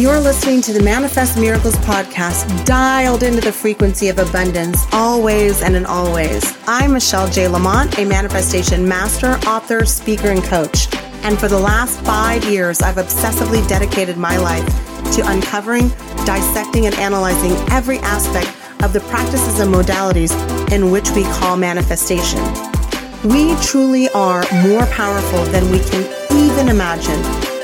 You're listening to the Manifest Miracles podcast, dialed into the frequency of abundance, always and in always. I'm Michelle J. Lamont, a manifestation master, author, speaker, and coach. And for the last five years, I've obsessively dedicated my life to uncovering, dissecting, and analyzing every aspect of the practices and modalities in which we call manifestation. We truly are more powerful than we can even imagine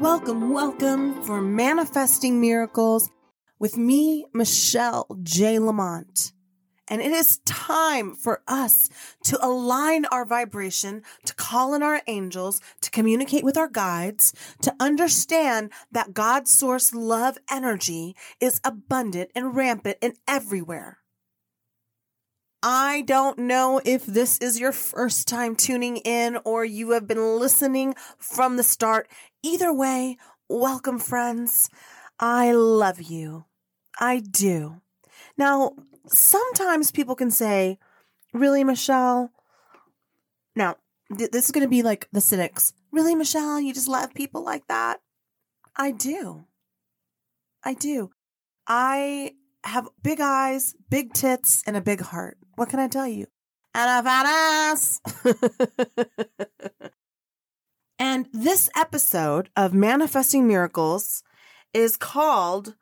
Welcome, welcome for Manifesting Miracles with me, Michelle J. Lamont. And it is time for us to align our vibration, to call in our angels, to communicate with our guides, to understand that God's source love energy is abundant and rampant and everywhere. I don't know if this is your first time tuning in or you have been listening from the start. Either way, welcome, friends. I love you. I do. Now, sometimes people can say, Really, Michelle? Now, th- this is going to be like the cynics. Really, Michelle? You just love people like that? I do. I do. I have big eyes, big tits, and a big heart. What can I tell you? And this episode of Manifesting Miracles is called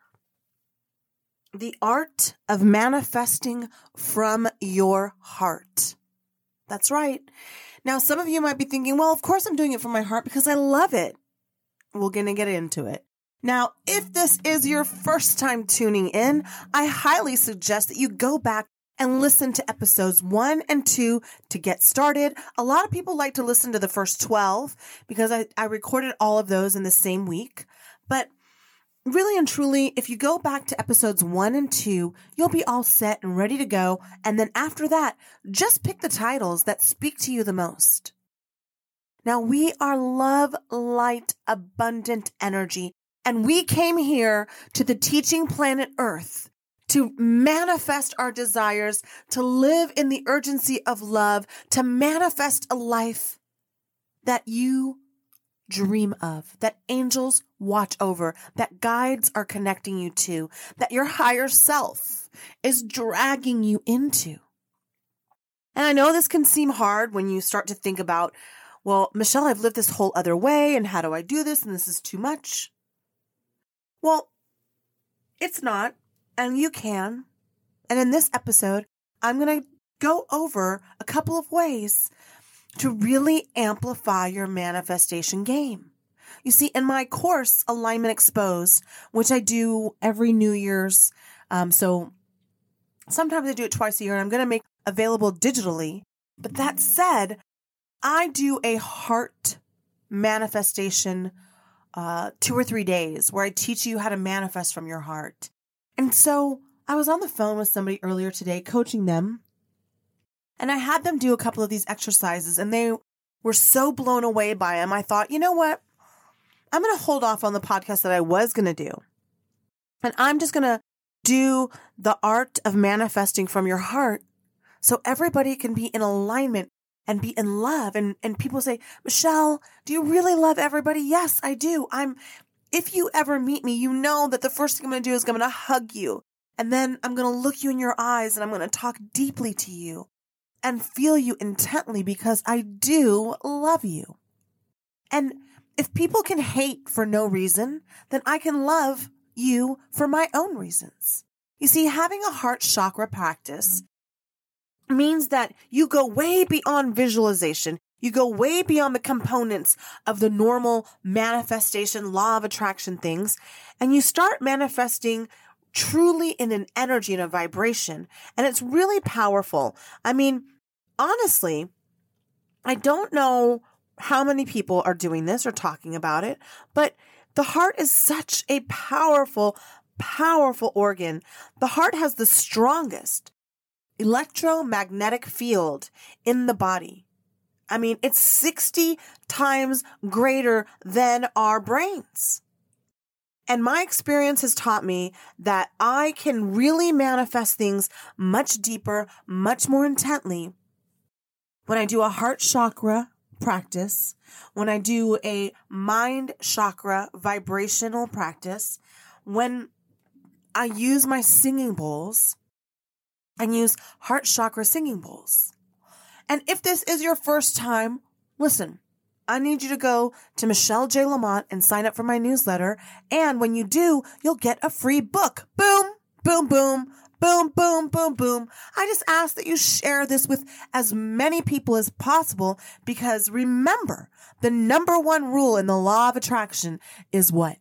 The Art of Manifesting from Your Heart. That's right. Now, some of you might be thinking, well, of course I'm doing it from my heart because I love it. We're going to get into it. Now, if this is your first time tuning in, I highly suggest that you go back and listen to episodes one and two to get started. A lot of people like to listen to the first 12 because I, I recorded all of those in the same week. But really and truly, if you go back to episodes one and two, you'll be all set and ready to go. And then after that, just pick the titles that speak to you the most. Now we are love, light, abundant energy and we came here to the teaching planet Earth to manifest our desires, to live in the urgency of love, to manifest a life that you dream of, that angels watch over, that guides are connecting you to, that your higher self is dragging you into. And I know this can seem hard when you start to think about, well, Michelle, I've lived this whole other way, and how do I do this? And this is too much. Well, it's not, and you can. And in this episode, I'm going to go over a couple of ways to really amplify your manifestation game. You see, in my course, Alignment Exposed, which I do every New Year's, um, so sometimes I do it twice a year, and I'm going to make available digitally. But that said, I do a heart manifestation uh, two or three days where I teach you how to manifest from your heart. And so I was on the phone with somebody earlier today, coaching them and I had them do a couple of these exercises and they were so blown away by them. I thought, you know what? I'm going to hold off on the podcast that I was going to do. And I'm just going to do the art of manifesting from your heart so everybody can be in alignment and be in love. And, and people say, Michelle, do you really love everybody? Yes, I do. I'm, if you ever meet me, you know that the first thing I'm going to do is I'm going to hug you. And then I'm going to look you in your eyes and I'm going to talk deeply to you and feel you intently because I do love you. And if people can hate for no reason, then I can love you for my own reasons. You see, having a heart chakra practice means that you go way beyond visualization. You go way beyond the components of the normal manifestation, law of attraction things, and you start manifesting truly in an energy and a vibration. And it's really powerful. I mean, honestly, I don't know how many people are doing this or talking about it, but the heart is such a powerful, powerful organ. The heart has the strongest electromagnetic field in the body. I mean, it's 60 times greater than our brains. And my experience has taught me that I can really manifest things much deeper, much more intently when I do a heart chakra practice, when I do a mind chakra vibrational practice, when I use my singing bowls and use heart chakra singing bowls. And if this is your first time, listen, I need you to go to Michelle J. Lamont and sign up for my newsletter. And when you do, you'll get a free book. Boom, boom, boom, boom, boom, boom, boom. I just ask that you share this with as many people as possible because remember, the number one rule in the law of attraction is what?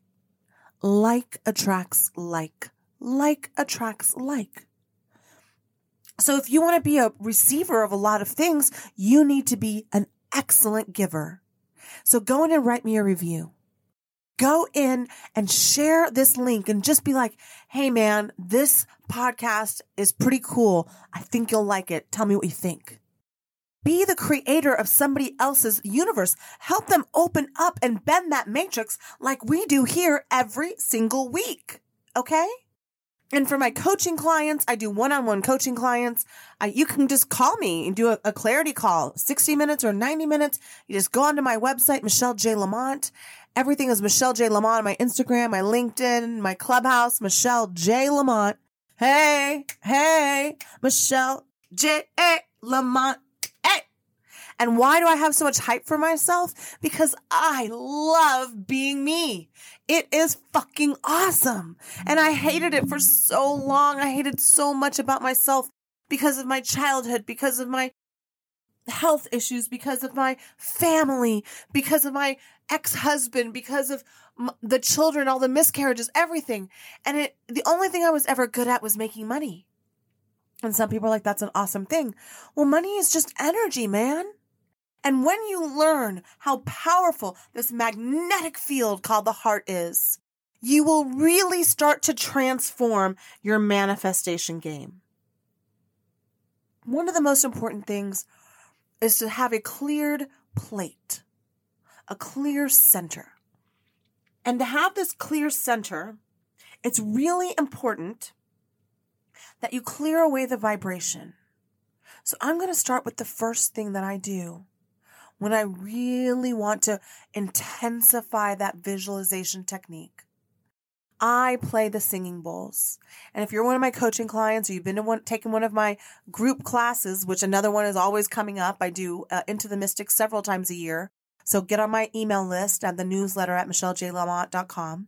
Like attracts like. Like attracts like. So if you want to be a receiver of a lot of things, you need to be an excellent giver. So go in and write me a review. Go in and share this link and just be like, Hey man, this podcast is pretty cool. I think you'll like it. Tell me what you think. Be the creator of somebody else's universe. Help them open up and bend that matrix like we do here every single week. Okay? And for my coaching clients, I do one-on-one coaching clients. You can just call me and do a, a, clarity call, 60 minutes or 90 minutes. You just go onto my website, Michelle J. Lamont. Everything is Michelle J. Lamont, on my Instagram, my LinkedIn, my clubhouse, Michelle J. Lamont. Hey, hey, Michelle J. Lamont. And why do I have so much hype for myself? Because I love being me. It is fucking awesome. And I hated it for so long. I hated so much about myself because of my childhood, because of my health issues, because of my family, because of my ex-husband, because of the children, all the miscarriages, everything. And it, the only thing I was ever good at was making money. And some people are like, that's an awesome thing. Well, money is just energy, man. And when you learn how powerful this magnetic field called the heart is, you will really start to transform your manifestation game. One of the most important things is to have a cleared plate, a clear center. And to have this clear center, it's really important that you clear away the vibration. So I'm going to start with the first thing that I do when I really want to intensify that visualization technique. I play the singing bowls. And if you're one of my coaching clients or you've been to one, one of my group classes, which another one is always coming up, I do uh, Into the Mystic several times a year. So get on my email list at the newsletter at michellejlamont.com.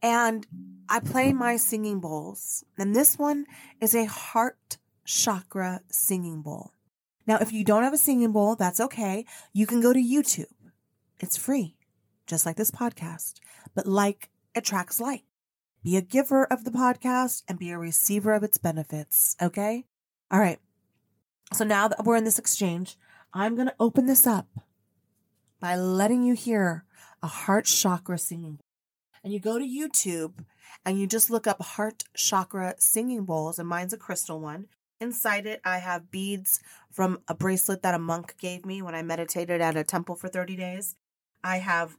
And I play my singing bowls. And this one is a heart chakra singing bowl. Now, if you don't have a singing bowl, that's okay. You can go to YouTube. It's free, just like this podcast. But like attracts like. Be a giver of the podcast and be a receiver of its benefits. Okay? All right. So now that we're in this exchange, I'm going to open this up by letting you hear a heart chakra singing. Bowl. And you go to YouTube and you just look up heart chakra singing bowls, and mine's a crystal one. Inside it, I have beads from a bracelet that a monk gave me when I meditated at a temple for 30 days. I have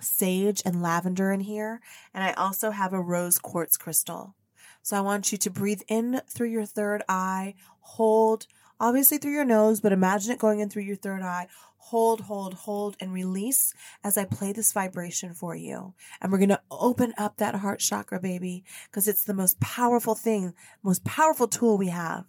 sage and lavender in here. And I also have a rose quartz crystal. So I want you to breathe in through your third eye, hold, obviously through your nose, but imagine it going in through your third eye. Hold, hold, hold, and release as I play this vibration for you. And we're going to open up that heart chakra, baby, because it's the most powerful thing, most powerful tool we have.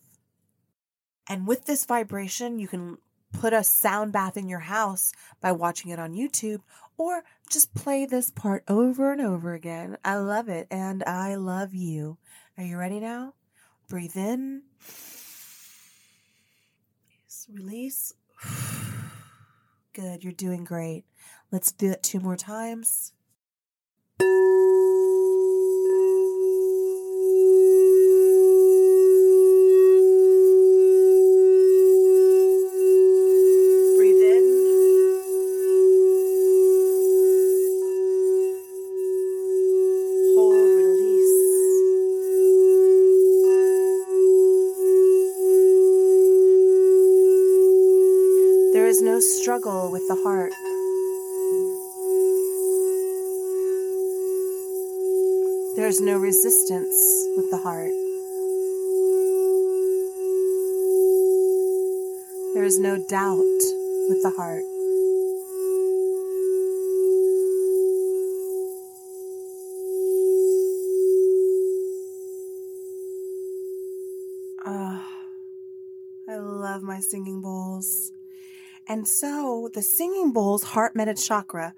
And with this vibration, you can put a sound bath in your house by watching it on YouTube or just play this part over and over again. I love it and I love you. Are you ready now? Breathe in. Release. Good, you're doing great. Let's do it two more times. No resistance with the heart. There is no doubt with the heart. Oh, I love my singing bowls. And so the singing bowl's heart metta chakra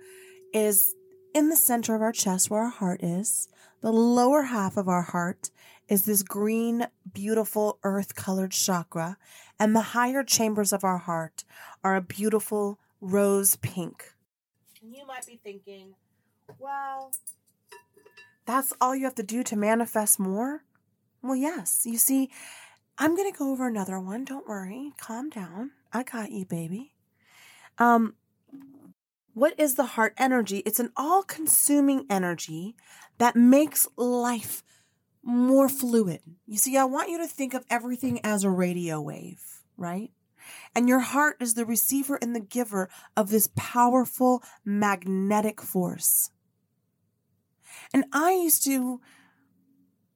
is in the center of our chest where our heart is. The lower half of our heart is this green, beautiful earth colored chakra. And the higher chambers of our heart are a beautiful rose pink. And you might be thinking, well, that's all you have to do to manifest more? Well, yes. You see, I'm going to go over another one. Don't worry. Calm down. I got you, baby. Um, what is the heart energy? It's an all consuming energy that makes life more fluid. You see, I want you to think of everything as a radio wave, right? And your heart is the receiver and the giver of this powerful magnetic force. And I used to,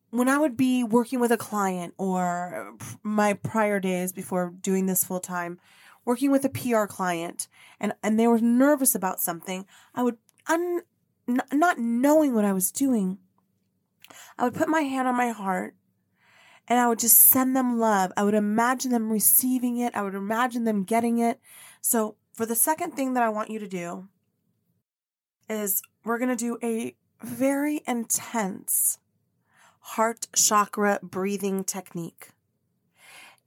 when I would be working with a client or my prior days before doing this full time, working with a PR client and, and they were nervous about something, I would, un, n- not knowing what I was doing, I would put my hand on my heart and I would just send them love. I would imagine them receiving it. I would imagine them getting it. So for the second thing that I want you to do is we're going to do a very intense heart chakra breathing technique.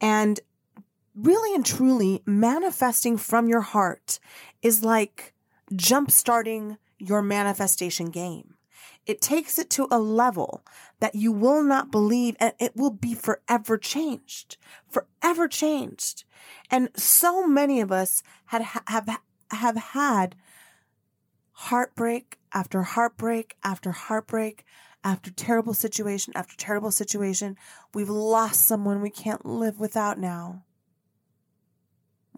And really and truly manifesting from your heart is like jump starting your manifestation game. It takes it to a level that you will not believe and it will be forever changed, forever changed. And so many of us had, have, have had heartbreak after heartbreak after heartbreak after terrible situation after terrible situation. We've lost someone we can't live without now.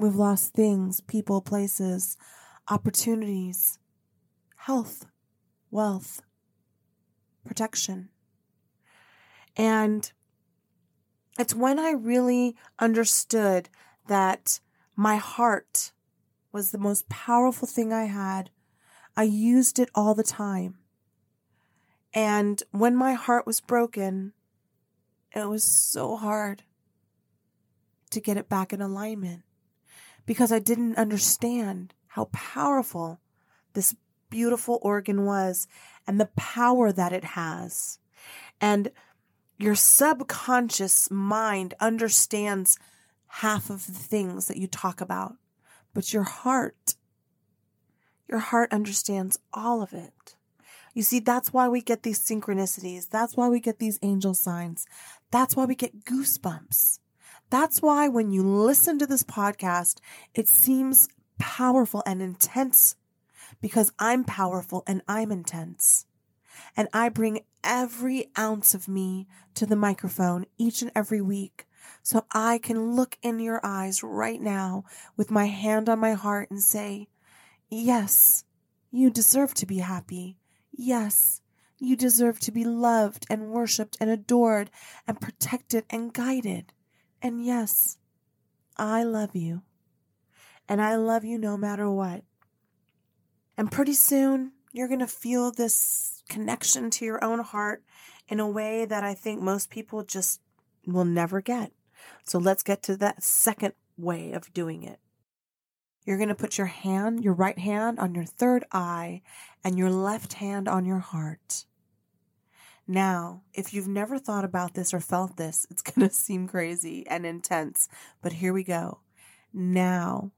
We've lost things, people, places, opportunities, health, wealth, protection. And it's when I really understood that my heart was the most powerful thing I had. I used it all the time. And when my heart was broken, it was so hard to get it back in alignment because I didn't understand how powerful this beautiful organ was and the power that it has. And your subconscious mind understands half of the things that you talk about, but your heart, your heart understands all of it. You see, that's why we get these synchronicities. That's why we get these angel signs. That's why we get goosebumps. That's why when you listen to this podcast, it seems powerful and intense because I'm powerful and I'm intense. And I bring every ounce of me to the microphone each and every week so I can look in your eyes right now with my hand on my heart and say, Yes, you deserve to be happy. Yes, you deserve to be loved and worshiped and adored and protected and guided. And yes, I love you. And I love you no matter what. And pretty soon, you're going to feel this connection to your own heart in a way that I think most people just will never get. So let's get to that second way of doing it. You're going to put your hand, your right hand on your third eye and your left hand on your heart. Now, if you've never thought about this or felt this, it's going to seem crazy and intense, but here we go. Now,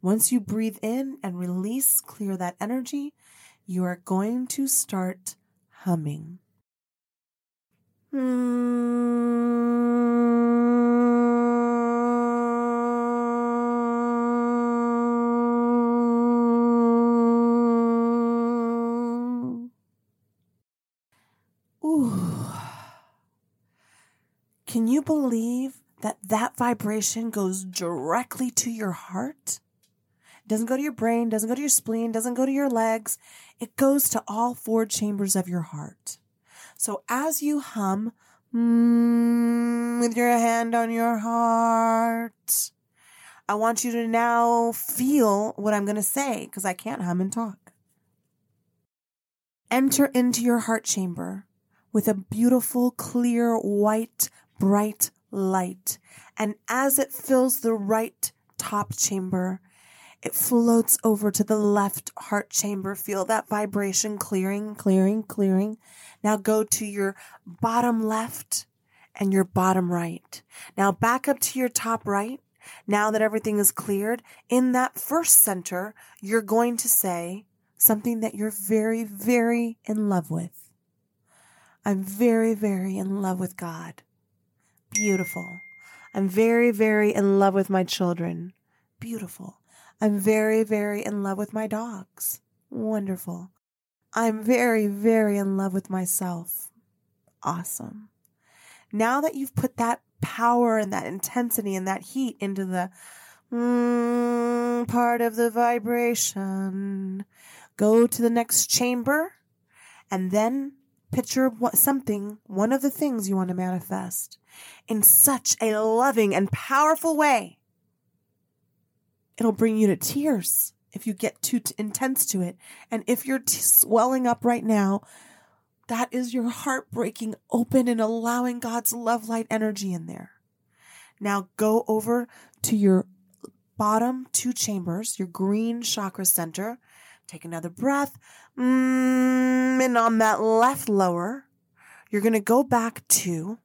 once you breathe in and release, clear that energy, you are going to start humming. Ooh. Can you believe that that vibration goes directly to your heart? It doesn't go to your brain, doesn't go to your spleen, doesn't go to your legs. It goes to all four chambers of your heart. So as you hum mm, with your hand on your heart, I want you to now feel what I'm going to say because I can't hum and talk. Enter into your heart chamber with a beautiful, clear, white, bright light. And as it fills the right top chamber, it floats over to the left heart chamber. Feel that vibration clearing, clearing, clearing. Now go to your bottom left and your bottom right. Now back up to your top right. Now that everything is cleared, in that first center, you're going to say something that you're very, very in love with. I'm very, very in love with God. Beautiful. I'm very, very in love with my children. Beautiful. I'm very, very in love with my dogs. Wonderful. I'm very, very in love with myself. Awesome. Now that you've put that power and that intensity and that heat into the mm, part of the vibration, go to the next chamber and then picture something, one of the things you want to manifest in such a loving and powerful way it'll bring you to tears if you get too t- intense to it. And if you're t- swelling up right now, that is your heart breaking open and allowing God's love light energy in there. Now go over to your bottom two chambers, your green chakra center. Take another breath. Mm, and on that left lower, you're going to go back to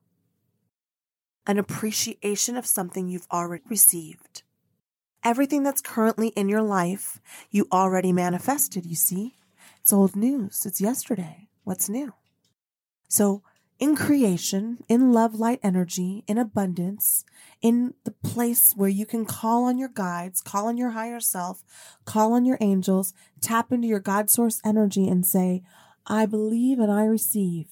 an appreciation of something you've already received. Everything that's currently in your life, you already manifested, you see? It's old news. It's yesterday. What's new? So, in creation, in love, light, energy, in abundance, in the place where you can call on your guides, call on your higher self, call on your angels, tap into your God source energy and say, I believe and I receive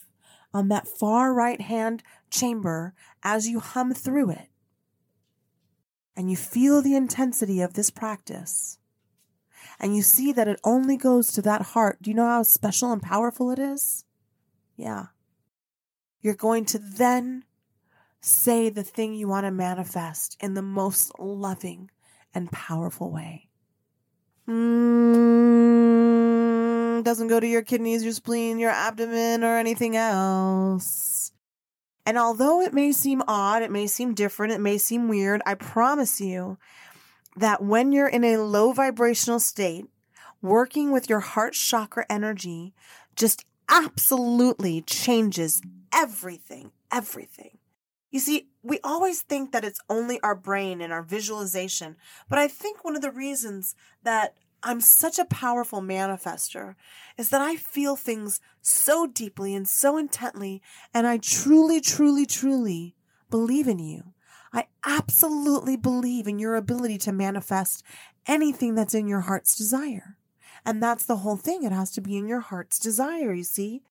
on that far right hand chamber as you hum through it and you feel the intensity of this practice, and you see that it only goes to that heart, do you know how special and powerful it is? Yeah. You're going to then say the thing you want to manifest in the most loving and powerful way. Mm, doesn't go to your kidneys, your spleen, your abdomen, or anything else. And although it may seem odd, it may seem different, it may seem weird, I promise you that when you're in a low vibrational state, working with your heart chakra energy just absolutely changes everything, everything. You see, we always think that it's only our brain and our visualization, but I think one of the reasons that I'm such a powerful manifester is that I feel things so deeply and so intently, and I truly, truly, truly believe in you. I absolutely believe in your ability to manifest anything that's in your heart's desire. And that's the whole thing. It has to be in your heart's desire, you see?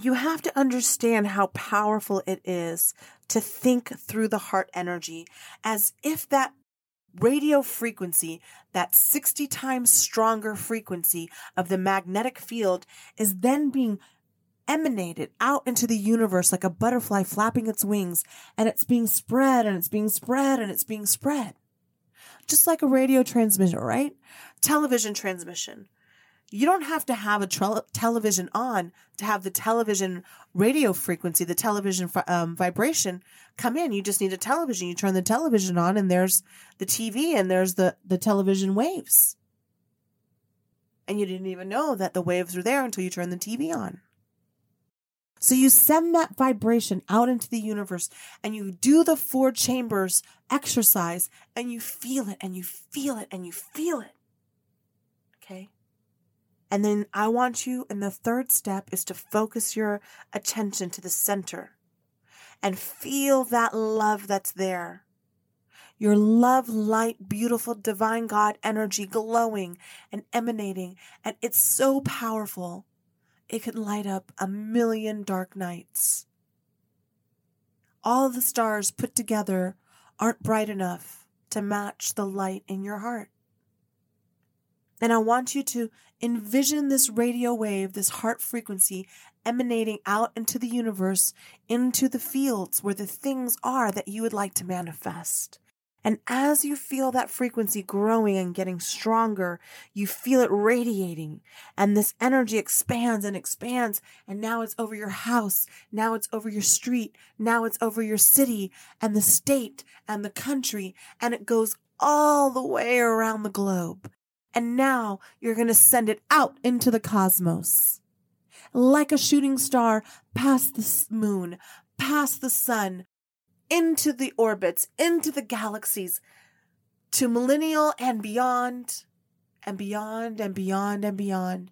You have to understand how powerful it is to think through the heart energy as if that radio frequency, that 60 times stronger frequency of the magnetic field is then being emanated out into the universe like a butterfly flapping its wings and it's being spread and it's being spread and it's being spread. Just like a radio transmission, right? Television transmission. You don't have to have a tre- television on to have the television radio frequency, the television um, vibration come in. You just need a television. You turn the television on and there's the TV and there's the, the television waves. And you didn't even know that the waves were there until you turned the TV on. So you send that vibration out into the universe and you do the four chambers exercise and you feel it and you feel it and you feel it. Okay. And then I want you, and the third step is to focus your attention to the center and feel that love that's there. Your love, light, beautiful, divine God energy glowing and emanating. And it's so powerful it could light up a million dark nights. All the stars put together aren't bright enough to match the light in your heart. And I want you to envision this radio wave, this heart frequency emanating out into the universe, into the fields where the things are that you would like to manifest. And as you feel that frequency growing and getting stronger, you feel it radiating and this energy expands and expands. And now it's over your house. Now it's over your street. Now it's over your city and the state and the country. And it goes all the way around the globe. And now you're going to send it out into the cosmos like a shooting star past the moon, past the sun, into the orbits, into the galaxies, to millennial and beyond, and beyond and beyond and beyond.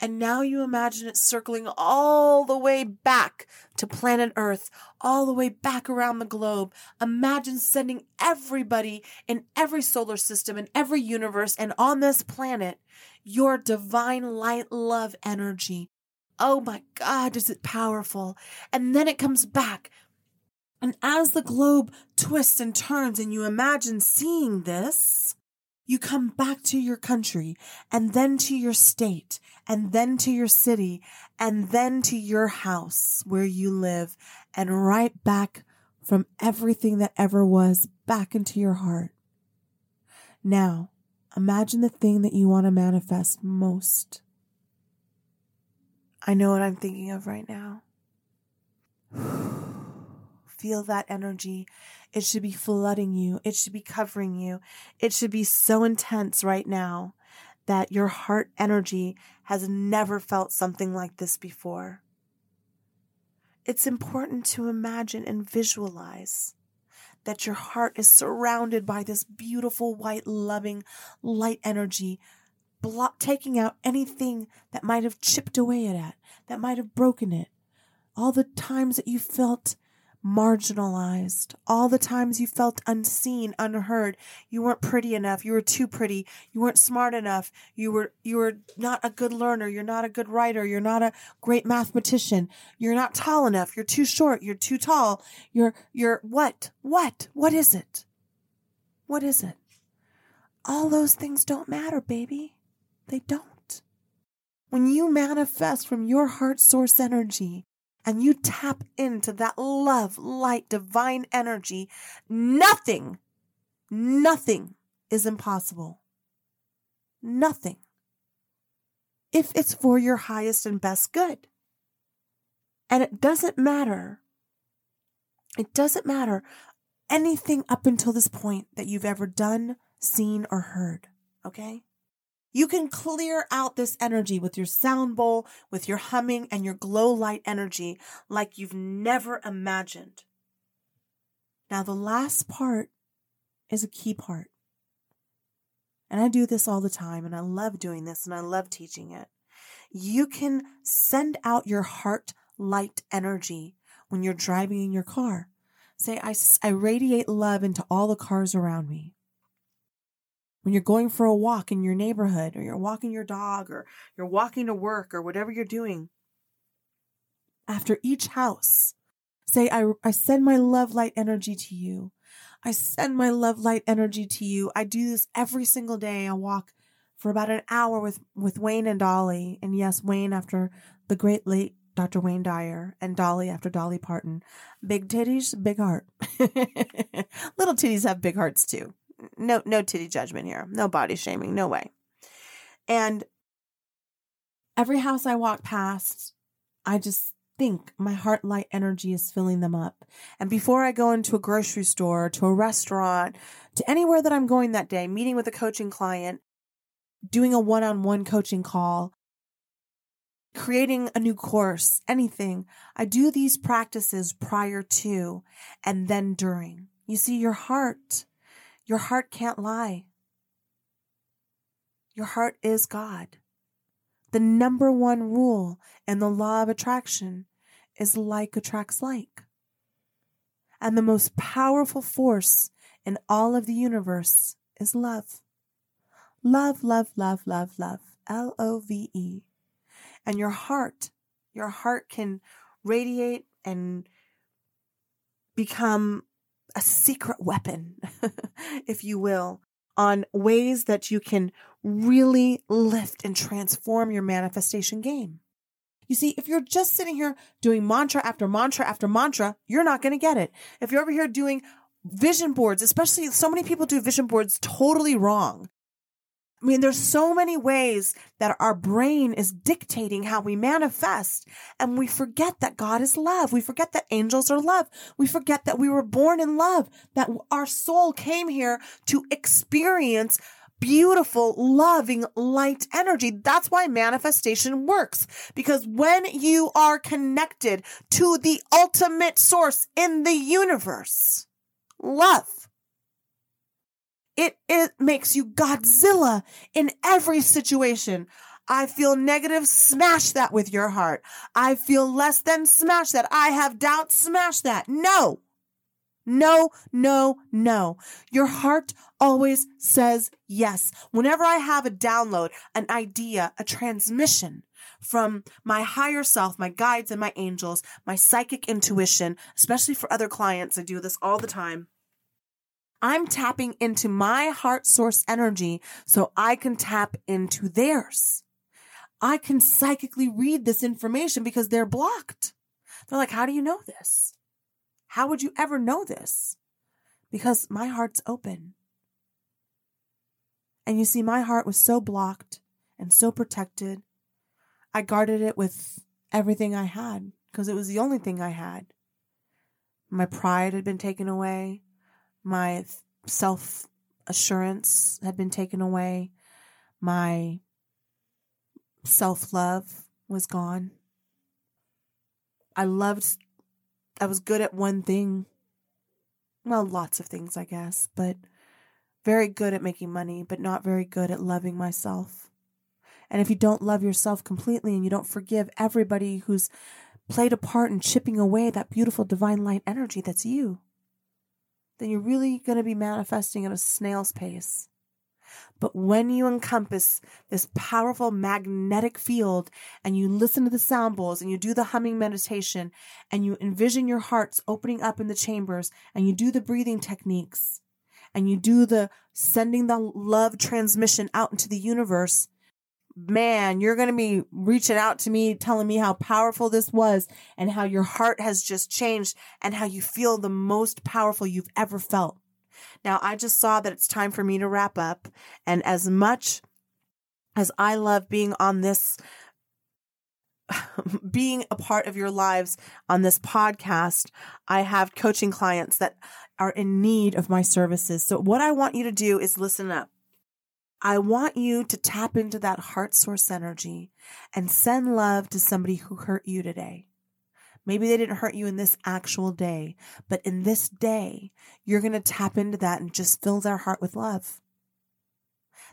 And now you imagine it circling all the way back to planet Earth, all the way back around the globe. Imagine sending everybody in every solar system, in every universe, and on this planet your divine light love energy. Oh my God, is it powerful? And then it comes back and as the globe twists and turns and you imagine seeing this, you come back to your country and then to your state and then to your city and then to your house where you live and right back from everything that ever was back into your heart. Now, imagine the thing that you want to manifest most. I know what I'm thinking of right now. feel that energy. It should be flooding you. It should be covering you. It should be so intense right now that your heart energy has never felt something like this before. It's important to imagine and visualize that your heart is surrounded by this beautiful, white, loving, light energy, block, taking out anything that might have chipped away at it, that might have broken it. All the times that you felt marginalized. All the times you felt unseen, unheard. You weren't pretty enough. You were too pretty. You weren't smart enough. You were, you were not a good learner. You're not a good writer. You're not a great mathematician. You're not tall enough. You're too short. You're too tall. You're, you're what? What? What is it? What is it? All those things don't matter, baby. They don't. When you manifest from your heart source energy, and you tap into that love, light, divine energy, nothing, nothing is impossible. nothing if it's for your highest and best good. And it doesn't matter. It doesn't matter anything up until this point that you've ever done, seen, or heard. Okay? You can clear out this energy with your sound bowl, with your humming, and your glow light energy like you've never imagined. Now, the last part is a key part. And I do this all the time, and I love doing this, and I love teaching it. You can send out your heart light energy when you're driving in your car. Say, I, I radiate love into all the cars around me. When you're going for a walk in your neighborhood, or you're walking your dog, or you're walking to work, or whatever you're doing, after each house, say, I, I send my love light energy to you. I send my love light energy to you. I do this every single day. I walk for about an hour with, with Wayne and Dolly. And yes, Wayne after the great late Dr. Wayne Dyer and Dolly after Dolly Parton. Big titties, big heart. Little titties have big hearts too. No, no titty judgment here. No body shaming. No way. And every house I walk past, I just think my heart light energy is filling them up. And before I go into a grocery store, to a restaurant, to anywhere that I'm going that day, meeting with a coaching client, doing a one on one coaching call, creating a new course, anything, I do these practices prior to and then during. You see, your heart, your heart can't lie. Your heart is God. The number one rule in the law of attraction is like attracts like. And the most powerful force in all of the universe is love. Love, love, love, love, love. L O V E. And your heart, your heart can radiate and become a secret weapon, if you will, on ways that you can really lift and transform your manifestation game. You see, if you're just sitting here doing mantra after mantra after mantra, you're not going to get it. If you're over here doing vision boards, especially so many people do vision boards totally wrong. I mean, there's so many ways that our brain is dictating how we manifest. And we forget that God is love. We forget that angels are love. We forget that we were born in love, that our soul came here to experience beautiful, loving light energy. That's why manifestation works. Because when you are connected to the ultimate source in the universe, love, it, it makes you Godzilla in every situation. I feel negative, smash that with your heart. I feel less than, smash that. I have doubt, smash that. No. No, no, no. Your heart always says yes. Whenever I have a download, an idea, a transmission from my higher self, my guides and my angels, my psychic intuition, especially for other clients, I do this all the time. I'm tapping into my heart source energy so I can tap into theirs. I can psychically read this information because they're blocked. They're like, how do you know this? How would you ever know this? Because my heart's open. And you see, my heart was so blocked and so protected. I guarded it with everything I had because it was the only thing I had. My pride had been taken away. My self assurance had been taken away. My self love was gone. I loved I was good at one thing. Well, lots of things, I guess, but very good at making money, but not very good at loving myself. And if you don't love yourself completely and you don't forgive everybody who's played a part in chipping away that beautiful divine light energy that's you, then you're really going to be manifesting at a snail's pace. But when you encompass this powerful magnetic field and you listen to the sound bowls and you do the humming meditation and you envision your hearts opening up in the chambers and you do the breathing techniques and you do the sending the love transmission out into the universe, man, you're going to be reaching out to me, telling me how powerful this was and how your heart has just changed and how you feel the most powerful you've ever felt. Now, I just saw that it's time for me to wrap up. And as much as I love being on this, being a part of your lives on this podcast, I have coaching clients that are in need of my services. So, what I want you to do is listen up. I want you to tap into that heart source energy and send love to somebody who hurt you today. Maybe they didn't hurt you in this actual day, but in this day, you're going to tap into that and just fill their heart with love.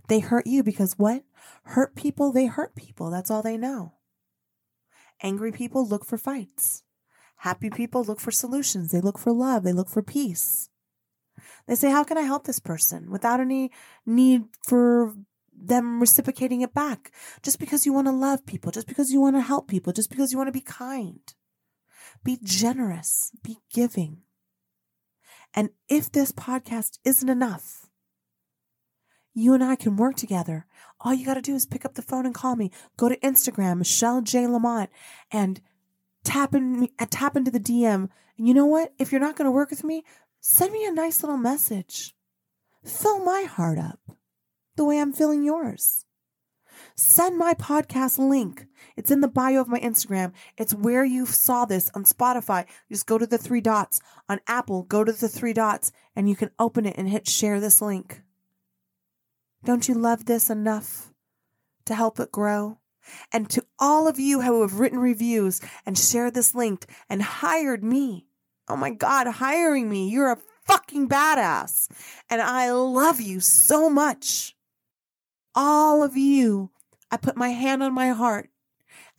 They hurt you because what? Hurt people, they hurt people. That's all they know. Angry people look for fights. Happy people look for solutions. They look for love. They look for peace. They say, How can I help this person without any need for them reciprocating it back? Just because you want to love people, just because you want to help people, just because you want to be kind. Be generous, be giving. And if this podcast isn't enough, you and I can work together. All you got to do is pick up the phone and call me. Go to Instagram, Michelle J. Lamont, and tap in, tap into the DM. And you know what? If you're not going to work with me, send me a nice little message. Fill my heart up the way I'm filling yours. Send my podcast link. It's in the bio of my Instagram. It's where you saw this on Spotify. Just go to the three dots. On Apple, go to the three dots and you can open it and hit share this link. Don't you love this enough to help it grow? And to all of you who have written reviews and shared this link and hired me Oh my God, hiring me. You're a fucking badass. And I love you so much. All of you, I put my hand on my heart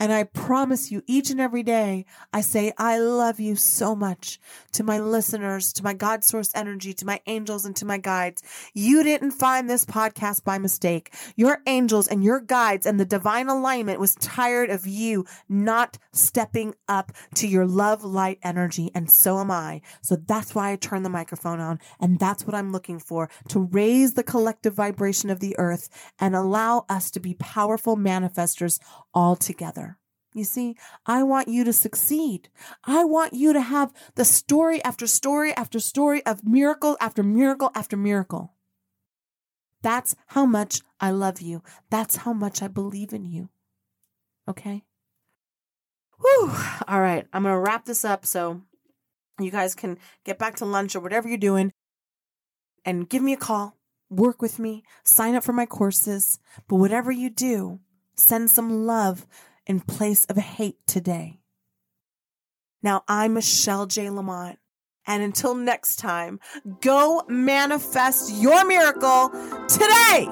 and I promise you, each and every day, I say, I love you so much to my listeners, to my God source energy, to my angels, and to my guides. You didn't find this podcast by mistake. Your angels and your guides and the divine alignment was tired of you not stepping up to your love light energy. And so am I. So that's why I turn the microphone on. And that's what I'm looking for to raise the collective vibration of the earth and allow us to be powerful manifestors all together. You see, I want you to succeed. I want you to have the story after story after story of miracle after miracle after miracle. That's how much I love you. That's how much I believe in you. Okay? Whew. All right. I'm going to wrap this up so you guys can get back to lunch or whatever you're doing and give me a call, work with me, sign up for my courses. But whatever you do, send some love in place of hate today. Now, I'm Michelle J. Lamont. And until next time, go manifest your miracle today.